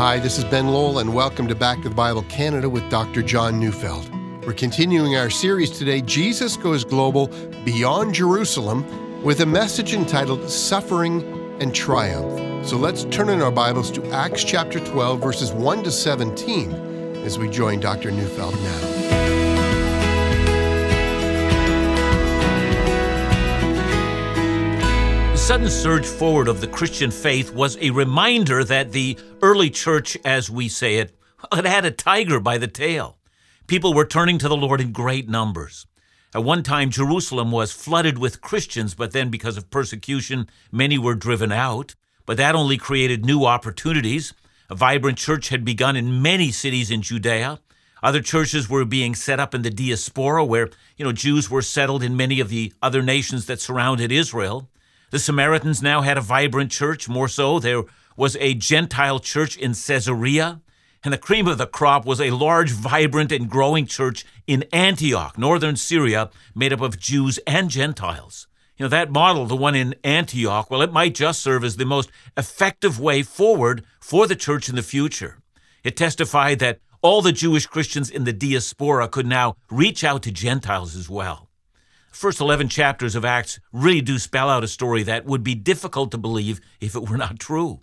Hi, this is Ben Lowell, and welcome to Back to the Bible Canada with Dr. John Neufeld. We're continuing our series today, Jesus Goes Global Beyond Jerusalem, with a message entitled Suffering and Triumph. So let's turn in our Bibles to Acts chapter 12, verses 1 to 17, as we join Dr. Neufeld now. Sudden surge forward of the Christian faith was a reminder that the early church, as we say it, had had a tiger by the tail. People were turning to the Lord in great numbers. At one time, Jerusalem was flooded with Christians, but then because of persecution, many were driven out. But that only created new opportunities. A vibrant church had begun in many cities in Judea. Other churches were being set up in the diaspora, where you know Jews were settled in many of the other nations that surrounded Israel. The Samaritans now had a vibrant church. More so, there was a Gentile church in Caesarea. And the cream of the crop was a large, vibrant, and growing church in Antioch, northern Syria, made up of Jews and Gentiles. You know, that model, the one in Antioch, well, it might just serve as the most effective way forward for the church in the future. It testified that all the Jewish Christians in the diaspora could now reach out to Gentiles as well first 11 chapters of Acts really do spell out a story that would be difficult to believe if it were not true.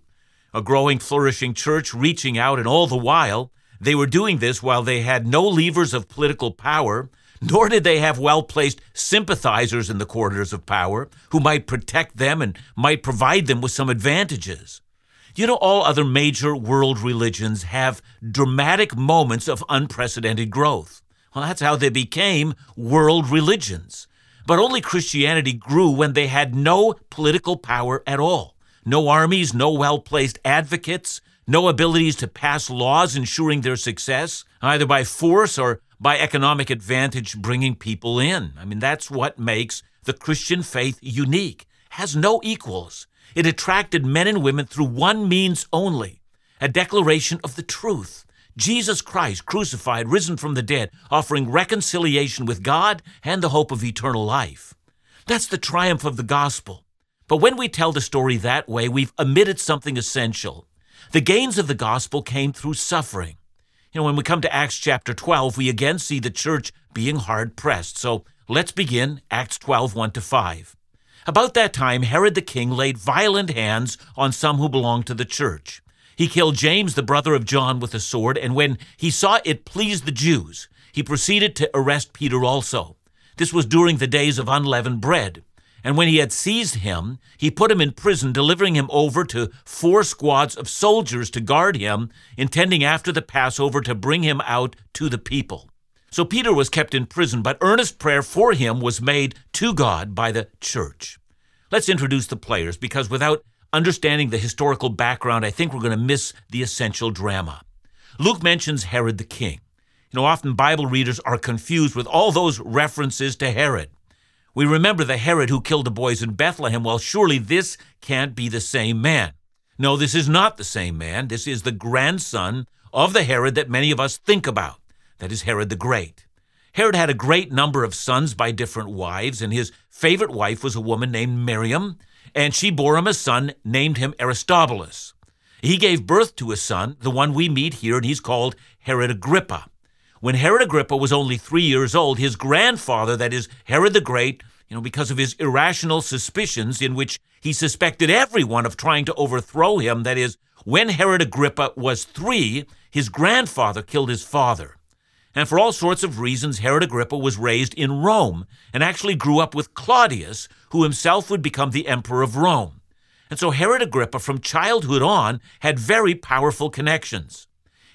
A growing, flourishing church reaching out, and all the while, they were doing this while they had no levers of political power, nor did they have well placed sympathizers in the corridors of power who might protect them and might provide them with some advantages. You know, all other major world religions have dramatic moments of unprecedented growth. Well, that's how they became world religions. But only Christianity grew when they had no political power at all. No armies, no well placed advocates, no abilities to pass laws ensuring their success, either by force or by economic advantage bringing people in. I mean, that's what makes the Christian faith unique. Has no equals. It attracted men and women through one means only a declaration of the truth. Jesus Christ, crucified, risen from the dead, offering reconciliation with God and the hope of eternal life. That's the triumph of the gospel. But when we tell the story that way, we've omitted something essential. The gains of the gospel came through suffering. You know, when we come to Acts chapter 12, we again see the church being hard pressed. So let's begin Acts 12, 1 to 5. About that time, Herod the king laid violent hands on some who belonged to the church. He killed James, the brother of John, with a sword, and when he saw it pleased the Jews, he proceeded to arrest Peter also. This was during the days of unleavened bread. And when he had seized him, he put him in prison, delivering him over to four squads of soldiers to guard him, intending after the Passover to bring him out to the people. So Peter was kept in prison, but earnest prayer for him was made to God by the church. Let's introduce the players, because without understanding the historical background, I think we're going to miss the essential drama. Luke mentions Herod the king. You know, often Bible readers are confused with all those references to Herod. We remember the Herod who killed the boys in Bethlehem. Well, surely this can't be the same man. No, this is not the same man. This is the grandson of the Herod that many of us think about. That is Herod the Great. Herod had a great number of sons by different wives, and his favorite wife was a woman named Miriam, and she bore him a son, named him Aristobulus. He gave birth to a son, the one we meet here, and he's called Herod Agrippa. When Herod Agrippa was only three years old, his grandfather, that is Herod the Great, you know, because of his irrational suspicions in which he suspected everyone of trying to overthrow him, that is, when Herod Agrippa was three, his grandfather killed his father. And for all sorts of reasons, Herod Agrippa was raised in Rome and actually grew up with Claudius, who himself would become the emperor of Rome. And so Herod Agrippa, from childhood on, had very powerful connections.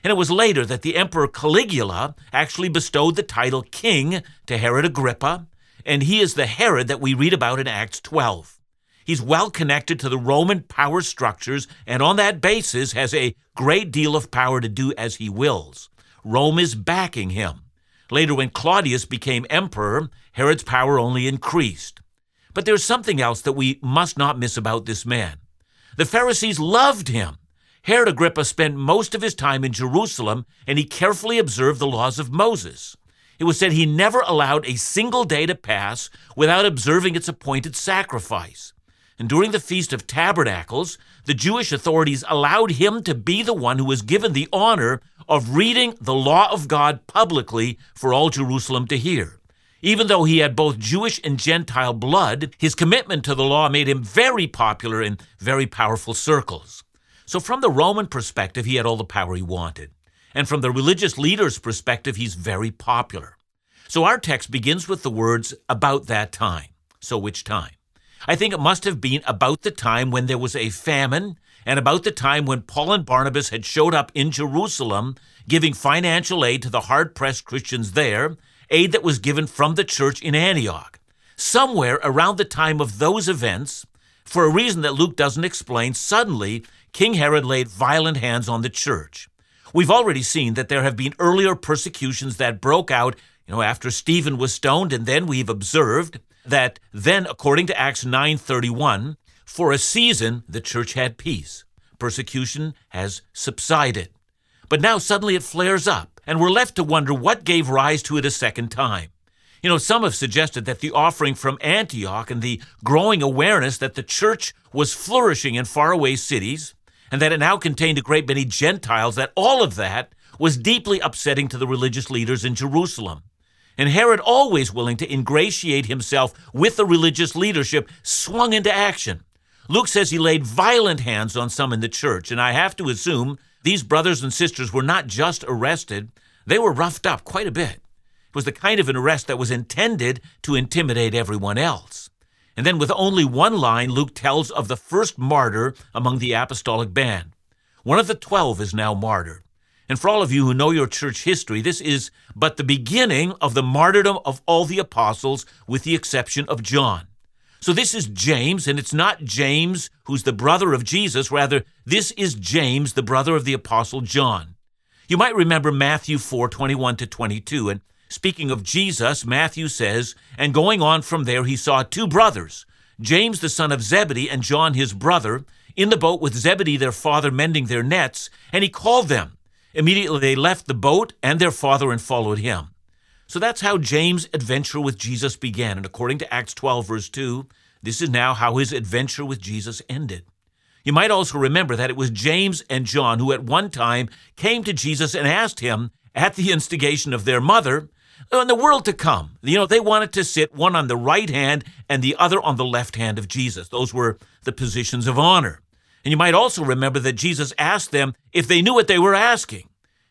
And it was later that the emperor Caligula actually bestowed the title king to Herod Agrippa, and he is the Herod that we read about in Acts 12. He's well connected to the Roman power structures, and on that basis has a great deal of power to do as he wills. Rome is backing him. Later, when Claudius became emperor, Herod's power only increased. But there's something else that we must not miss about this man. The Pharisees loved him. Herod Agrippa spent most of his time in Jerusalem and he carefully observed the laws of Moses. It was said he never allowed a single day to pass without observing its appointed sacrifice. And during the Feast of Tabernacles, the Jewish authorities allowed him to be the one who was given the honor of reading the law of God publicly for all Jerusalem to hear. Even though he had both Jewish and Gentile blood, his commitment to the law made him very popular in very powerful circles. So, from the Roman perspective, he had all the power he wanted. And from the religious leader's perspective, he's very popular. So, our text begins with the words, about that time. So, which time? I think it must have been about the time when there was a famine and about the time when Paul and Barnabas had showed up in Jerusalem giving financial aid to the hard pressed Christians there, aid that was given from the church in Antioch. Somewhere around the time of those events, for a reason that Luke doesn't explain, suddenly King Herod laid violent hands on the church. We've already seen that there have been earlier persecutions that broke out, you know, after Stephen was stoned, and then we've observed that then, according to Acts 9:31, for a season the church had peace. Persecution has subsided. But now suddenly it flares up, and we're left to wonder what gave rise to it a second time. You know, some have suggested that the offering from Antioch and the growing awareness that the church was flourishing in faraway cities, and that it now contained a great many Gentiles, that all of that was deeply upsetting to the religious leaders in Jerusalem. And Herod, always willing to ingratiate himself with the religious leadership, swung into action. Luke says he laid violent hands on some in the church, and I have to assume these brothers and sisters were not just arrested, they were roughed up quite a bit. It was the kind of an arrest that was intended to intimidate everyone else. And then, with only one line, Luke tells of the first martyr among the apostolic band. One of the twelve is now martyred. And for all of you who know your church history, this is but the beginning of the martyrdom of all the apostles, with the exception of John. So this is James, and it's not James who's the brother of Jesus. Rather, this is James, the brother of the apostle John. You might remember Matthew 4 21 to 22. And speaking of Jesus, Matthew says, And going on from there, he saw two brothers, James the son of Zebedee and John his brother, in the boat with Zebedee their father mending their nets, and he called them. Immediately they left the boat and their father and followed him. So that's how James' adventure with Jesus began. And according to Acts 12, verse 2, this is now how his adventure with Jesus ended. You might also remember that it was James and John who at one time came to Jesus and asked him, at the instigation of their mother, in the world to come. You know, they wanted to sit one on the right hand and the other on the left hand of Jesus. Those were the positions of honor. And you might also remember that Jesus asked them if they knew what they were asking.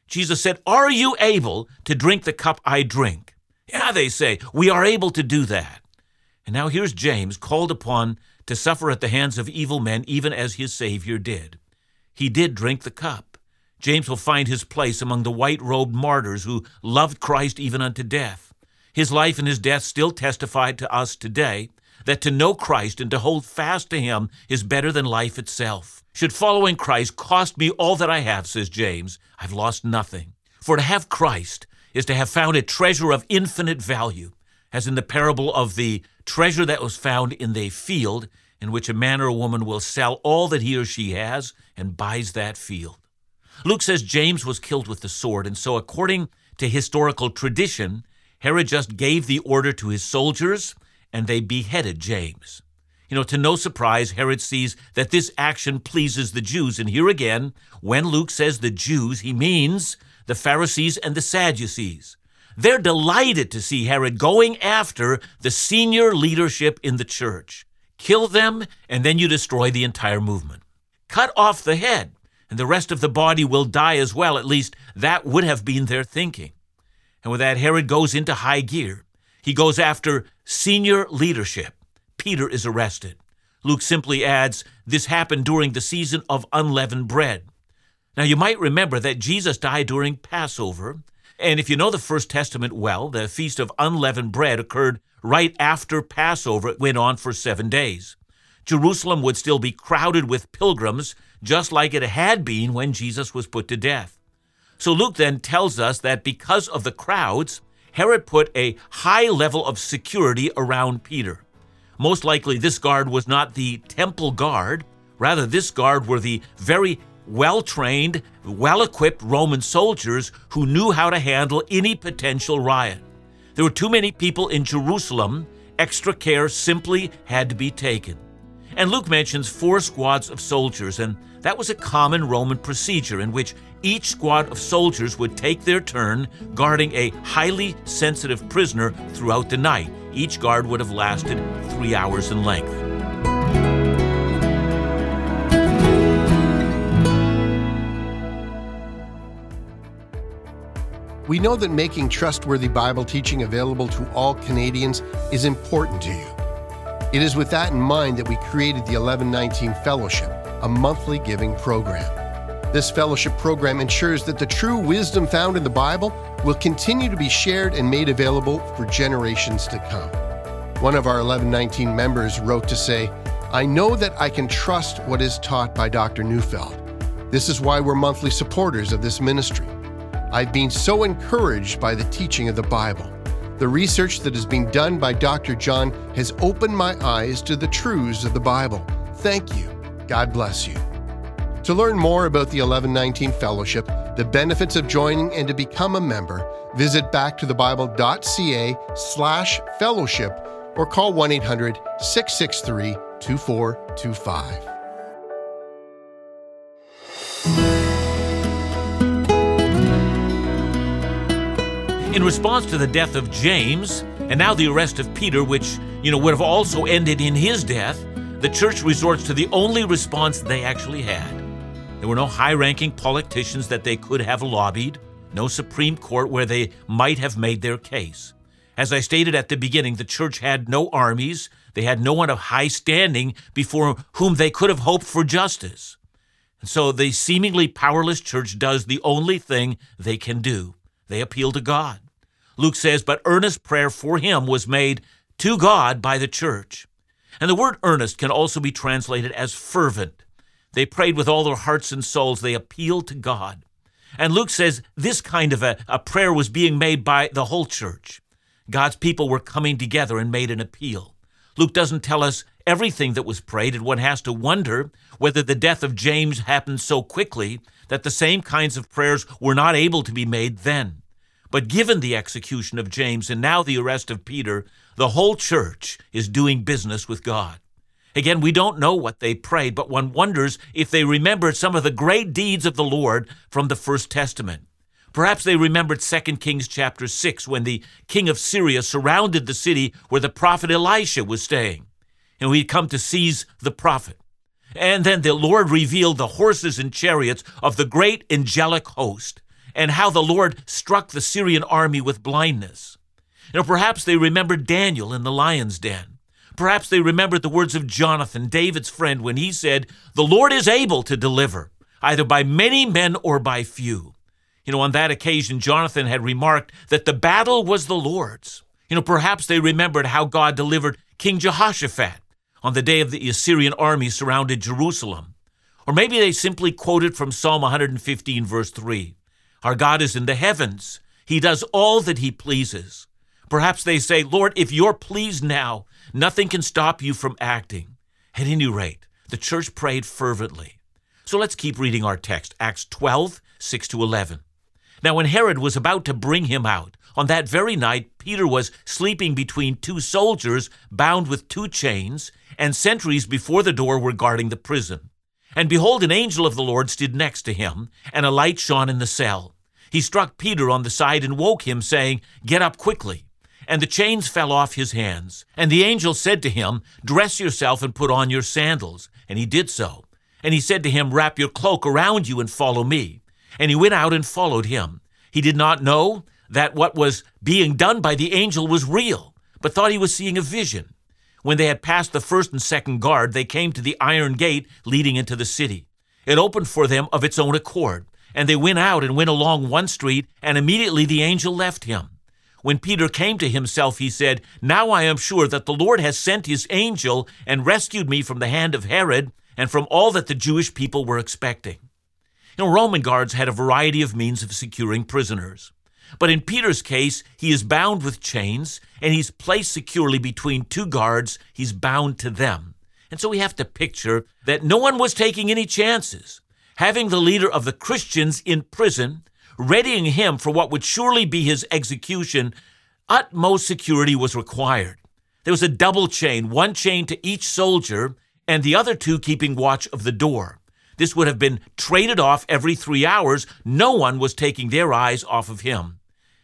Jesus said, Are you able to drink the cup I drink? Yeah, they say, we are able to do that. And now here's James called upon to suffer at the hands of evil men, even as his Savior did. He did drink the cup. James will find his place among the white robed martyrs who loved Christ even unto death. His life and his death still testify to us today that to know Christ and to hold fast to him is better than life itself. Should following Christ cost me all that I have, says James, I've lost nothing. For to have Christ is to have found a treasure of infinite value, as in the parable of the treasure that was found in the field, in which a man or a woman will sell all that he or she has and buys that field. Luke says James was killed with the sword, and so according to historical tradition, Herod just gave the order to his soldiers and they beheaded James. You know, to no surprise, Herod sees that this action pleases the Jews. And here again, when Luke says the Jews, he means the Pharisees and the Sadducees. They're delighted to see Herod going after the senior leadership in the church. Kill them, and then you destroy the entire movement. Cut off the head, and the rest of the body will die as well. At least that would have been their thinking. And with that, Herod goes into high gear. He goes after senior leadership. Peter is arrested. Luke simply adds, This happened during the season of unleavened bread. Now, you might remember that Jesus died during Passover. And if you know the First Testament well, the Feast of Unleavened Bread occurred right after Passover. It went on for seven days. Jerusalem would still be crowded with pilgrims, just like it had been when Jesus was put to death. So Luke then tells us that because of the crowds, Herod put a high level of security around Peter. Most likely, this guard was not the temple guard. Rather, this guard were the very well trained, well equipped Roman soldiers who knew how to handle any potential riot. There were too many people in Jerusalem. Extra care simply had to be taken. And Luke mentions four squads of soldiers, and that was a common Roman procedure in which each squad of soldiers would take their turn guarding a highly sensitive prisoner throughout the night. Each guard would have lasted three hours in length. We know that making trustworthy Bible teaching available to all Canadians is important to you. It is with that in mind that we created the 1119 Fellowship, a monthly giving program. This fellowship program ensures that the true wisdom found in the Bible will continue to be shared and made available for generations to come. One of our 1119 members wrote to say, I know that I can trust what is taught by Dr. Neufeld. This is why we're monthly supporters of this ministry. I've been so encouraged by the teaching of the Bible. The research that has been done by Dr. John has opened my eyes to the truths of the Bible. Thank you. God bless you. To learn more about the 1119 Fellowship, the benefits of joining, and to become a member, visit backtothebible.ca slash fellowship or call 1 800 663 2425. In response to the death of James, and now the arrest of Peter, which, you know, would have also ended in his death, the church resorts to the only response they actually had. There were no high ranking politicians that they could have lobbied, no Supreme Court where they might have made their case. As I stated at the beginning, the church had no armies, they had no one of high standing before whom they could have hoped for justice. And so the seemingly powerless church does the only thing they can do they appeal to God. Luke says, But earnest prayer for him was made to God by the church. And the word earnest can also be translated as fervent. They prayed with all their hearts and souls. They appealed to God. And Luke says this kind of a, a prayer was being made by the whole church. God's people were coming together and made an appeal. Luke doesn't tell us everything that was prayed, and one has to wonder whether the death of James happened so quickly that the same kinds of prayers were not able to be made then. But given the execution of James and now the arrest of Peter, the whole church is doing business with God. Again, we don't know what they prayed, but one wonders if they remembered some of the great deeds of the Lord from the First Testament. Perhaps they remembered 2 Kings chapter 6 when the king of Syria surrounded the city where the prophet Elisha was staying, and he'd come to seize the prophet. And then the Lord revealed the horses and chariots of the great angelic host and how the Lord struck the Syrian army with blindness. You know, perhaps they remembered Daniel in the lion's den. Perhaps they remembered the words of Jonathan, David's friend, when he said, The Lord is able to deliver, either by many men or by few. You know, on that occasion, Jonathan had remarked that the battle was the Lord's. You know, perhaps they remembered how God delivered King Jehoshaphat on the day of the Assyrian army surrounded Jerusalem. Or maybe they simply quoted from Psalm 115, verse 3 our God is in the heavens. He does all that He pleases. Perhaps they say, Lord, if you're pleased now, nothing can stop you from acting. At any rate, the church prayed fervently. So let's keep reading our text, Acts 12, 6 to 11. Now, when Herod was about to bring him out, on that very night, Peter was sleeping between two soldiers bound with two chains, and sentries before the door were guarding the prison. And behold, an angel of the Lord stood next to him, and a light shone in the cell. He struck Peter on the side and woke him, saying, Get up quickly. And the chains fell off his hands. And the angel said to him, Dress yourself and put on your sandals. And he did so. And he said to him, Wrap your cloak around you and follow me. And he went out and followed him. He did not know that what was being done by the angel was real, but thought he was seeing a vision. When they had passed the first and second guard, they came to the iron gate leading into the city. It opened for them of its own accord, and they went out and went along one street, and immediately the angel left him. When Peter came to himself, he said, Now I am sure that the Lord has sent his angel and rescued me from the hand of Herod and from all that the Jewish people were expecting. You know, Roman guards had a variety of means of securing prisoners. But in Peter's case, he is bound with chains and he's placed securely between two guards. He's bound to them. And so we have to picture that no one was taking any chances. Having the leader of the Christians in prison, readying him for what would surely be his execution, utmost security was required. There was a double chain, one chain to each soldier, and the other two keeping watch of the door. This would have been traded off every three hours. No one was taking their eyes off of him.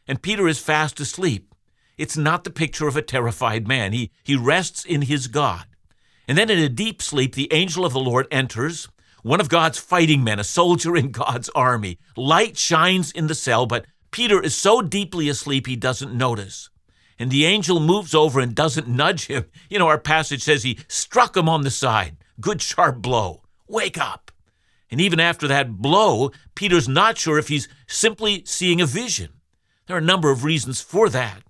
And Peter is fast asleep. It's not the picture of a terrified man. He, he rests in his God. And then in a deep sleep, the angel of the Lord enters, one of God's fighting men, a soldier in God's army. Light shines in the cell, but Peter is so deeply asleep he doesn't notice. And the angel moves over and doesn't nudge him. You know, our passage says he struck him on the side. Good sharp blow. Wake up. And even after that blow, Peter's not sure if he's simply seeing a vision. There are a number of reasons for that.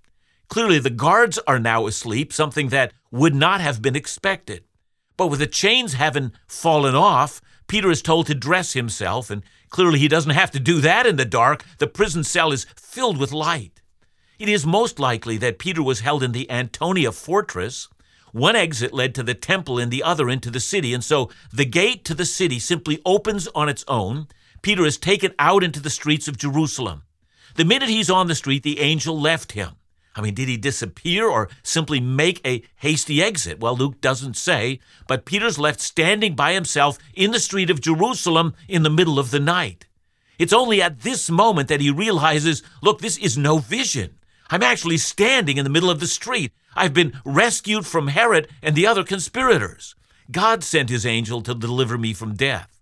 Clearly, the guards are now asleep, something that would not have been expected. But with the chains having fallen off, Peter is told to dress himself, and clearly he doesn't have to do that in the dark. The prison cell is filled with light. It is most likely that Peter was held in the Antonia fortress. One exit led to the temple and the other into the city, and so the gate to the city simply opens on its own. Peter is taken out into the streets of Jerusalem. The minute he's on the street, the angel left him. I mean, did he disappear or simply make a hasty exit? Well, Luke doesn't say, but Peter's left standing by himself in the street of Jerusalem in the middle of the night. It's only at this moment that he realizes look, this is no vision. I'm actually standing in the middle of the street. I've been rescued from Herod and the other conspirators. God sent his angel to deliver me from death.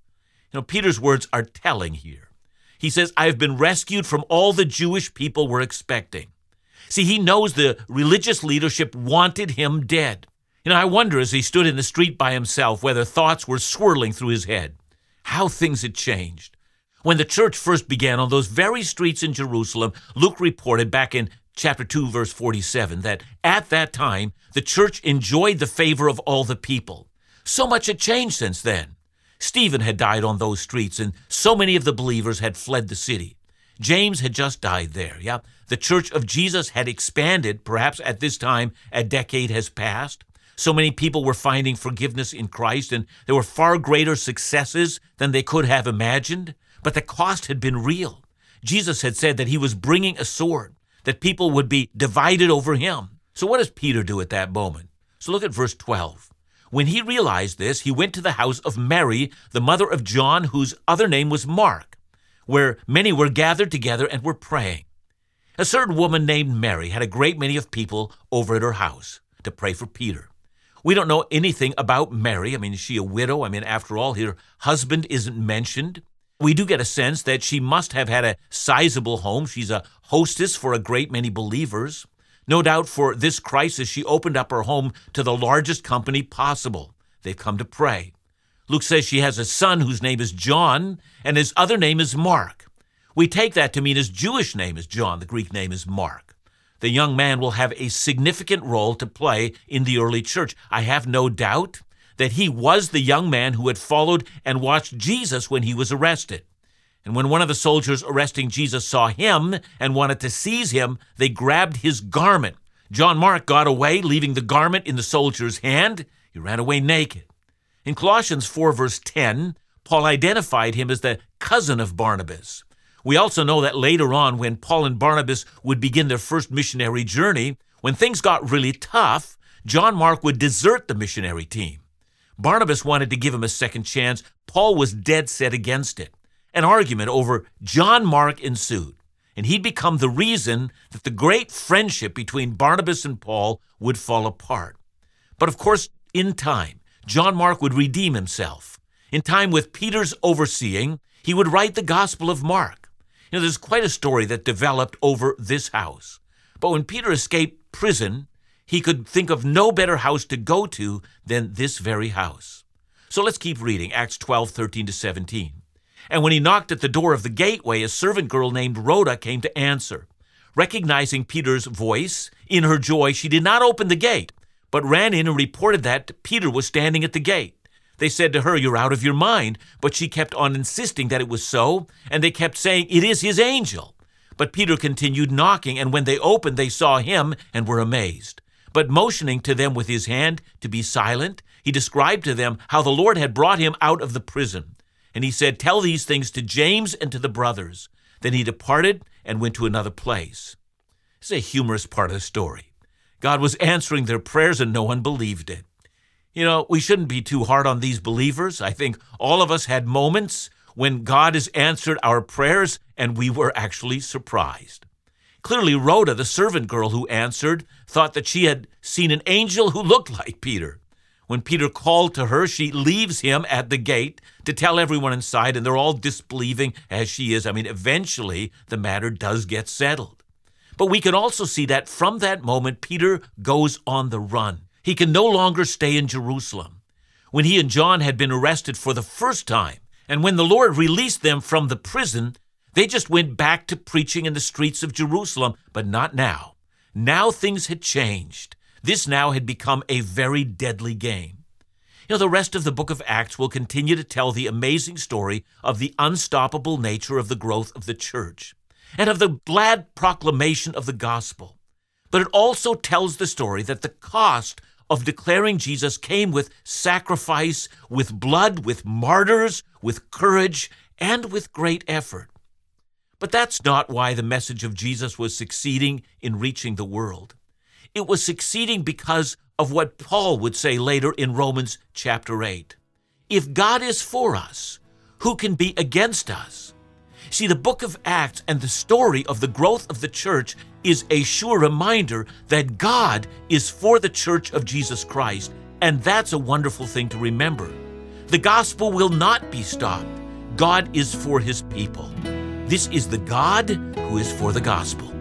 You know, Peter's words are telling here. He says, I've been rescued from all the Jewish people were expecting. See, he knows the religious leadership wanted him dead. You know, I wonder as he stood in the street by himself whether thoughts were swirling through his head. How things had changed. When the church first began on those very streets in Jerusalem, Luke reported back in chapter 2, verse 47, that at that time the church enjoyed the favor of all the people. So much had changed since then. Stephen had died on those streets, and so many of the believers had fled the city. James had just died there. Yeah. The church of Jesus had expanded. Perhaps at this time, a decade has passed. So many people were finding forgiveness in Christ, and there were far greater successes than they could have imagined. But the cost had been real. Jesus had said that he was bringing a sword, that people would be divided over him. So, what does Peter do at that moment? So, look at verse 12. When he realized this, he went to the house of Mary, the mother of John, whose other name was Mark where many were gathered together and were praying. A certain woman named Mary had a great many of people over at her house to pray for Peter. We don't know anything about Mary. I mean, is she a widow? I mean, after all, her husband isn't mentioned. We do get a sense that she must have had a sizable home. She's a hostess for a great many believers. No doubt for this crisis, she opened up her home to the largest company possible. They've come to pray. Luke says she has a son whose name is John, and his other name is Mark. We take that to mean his Jewish name is John, the Greek name is Mark. The young man will have a significant role to play in the early church. I have no doubt that he was the young man who had followed and watched Jesus when he was arrested. And when one of the soldiers arresting Jesus saw him and wanted to seize him, they grabbed his garment. John Mark got away, leaving the garment in the soldier's hand. He ran away naked. In Colossians 4, verse 10, Paul identified him as the cousin of Barnabas. We also know that later on, when Paul and Barnabas would begin their first missionary journey, when things got really tough, John Mark would desert the missionary team. Barnabas wanted to give him a second chance. Paul was dead set against it. An argument over John Mark ensued, and he'd become the reason that the great friendship between Barnabas and Paul would fall apart. But of course, in time, John Mark would redeem himself. In time with Peter's overseeing, he would write the Gospel of Mark. You know, there's quite a story that developed over this house. But when Peter escaped prison, he could think of no better house to go to than this very house. So let's keep reading Acts 12, 13 to 17. And when he knocked at the door of the gateway, a servant girl named Rhoda came to answer. Recognizing Peter's voice, in her joy, she did not open the gate but ran in and reported that Peter was standing at the gate. They said to her, You're out of your mind. But she kept on insisting that it was so, and they kept saying, It is his angel. But Peter continued knocking, and when they opened, they saw him and were amazed. But motioning to them with his hand to be silent, he described to them how the Lord had brought him out of the prison. And he said, Tell these things to James and to the brothers. Then he departed and went to another place. It's a humorous part of the story. God was answering their prayers and no one believed it. You know, we shouldn't be too hard on these believers. I think all of us had moments when God has answered our prayers and we were actually surprised. Clearly, Rhoda, the servant girl who answered, thought that she had seen an angel who looked like Peter. When Peter called to her, she leaves him at the gate to tell everyone inside, and they're all disbelieving as she is. I mean, eventually the matter does get settled. But we can also see that from that moment, Peter goes on the run. He can no longer stay in Jerusalem. When he and John had been arrested for the first time, and when the Lord released them from the prison, they just went back to preaching in the streets of Jerusalem, but not now. Now things had changed. This now had become a very deadly game. You know, the rest of the book of Acts will continue to tell the amazing story of the unstoppable nature of the growth of the church and of the glad proclamation of the gospel. But it also tells the story that the cost of declaring Jesus came with sacrifice, with blood, with martyrs, with courage, and with great effort. But that's not why the message of Jesus was succeeding in reaching the world. It was succeeding because of what Paul would say later in Romans chapter 8. If God is for us, who can be against us? See, the book of Acts and the story of the growth of the church is a sure reminder that God is for the church of Jesus Christ, and that's a wonderful thing to remember. The gospel will not be stopped. God is for his people. This is the God who is for the gospel.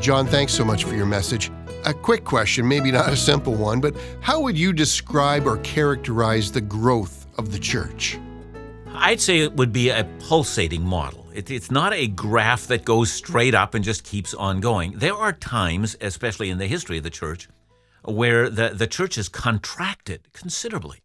John, thanks so much for your message. A quick question, maybe not a simple one, but how would you describe or characterize the growth of the church? I'd say it would be a pulsating model. It, it's not a graph that goes straight up and just keeps on going. There are times, especially in the history of the church, where the, the church has contracted considerably.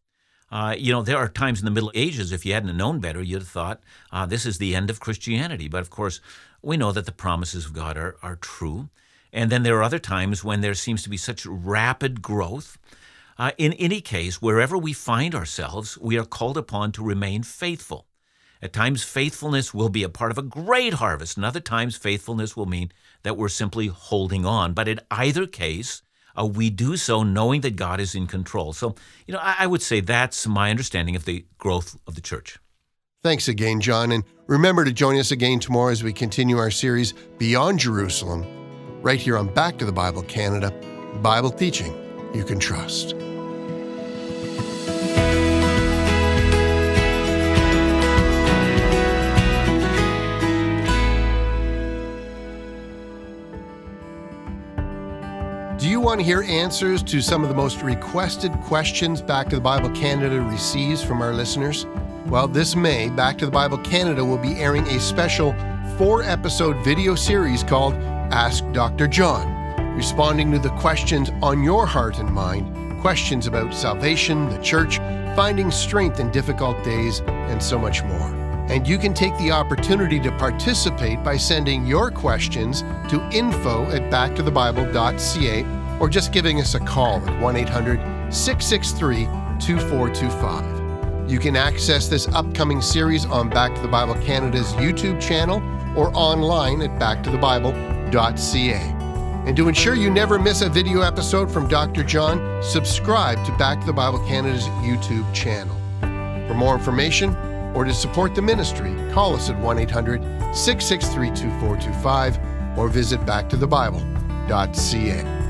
Uh, you know, there are times in the Middle Ages, if you hadn't known better, you'd have thought uh, this is the end of Christianity. But of course, we know that the promises of God are, are true. And then there are other times when there seems to be such rapid growth. Uh, in any case, wherever we find ourselves, we are called upon to remain faithful. At times, faithfulness will be a part of a great harvest, and other times, faithfulness will mean that we're simply holding on. But in either case, uh, we do so knowing that God is in control. So, you know, I, I would say that's my understanding of the growth of the church. Thanks again, John. And remember to join us again tomorrow as we continue our series Beyond Jerusalem, right here on Back to the Bible Canada Bible teaching you can trust. Do you want to hear answers to some of the most requested questions Back to the Bible Canada receives from our listeners? Well, this May, Back to the Bible Canada will be airing a special four episode video series called Ask Dr. John, responding to the questions on your heart and mind, questions about salvation, the church, finding strength in difficult days, and so much more. And you can take the opportunity to participate by sending your questions to info at backtothebible.ca or just giving us a call at 1 800 663 2425. You can access this upcoming series on Back to the Bible Canada's YouTube channel or online at backtothebible.ca. And to ensure you never miss a video episode from Dr. John, subscribe to Back to the Bible Canada's YouTube channel. For more information or to support the ministry, call us at 1 800 663 2425 or visit backtothebible.ca.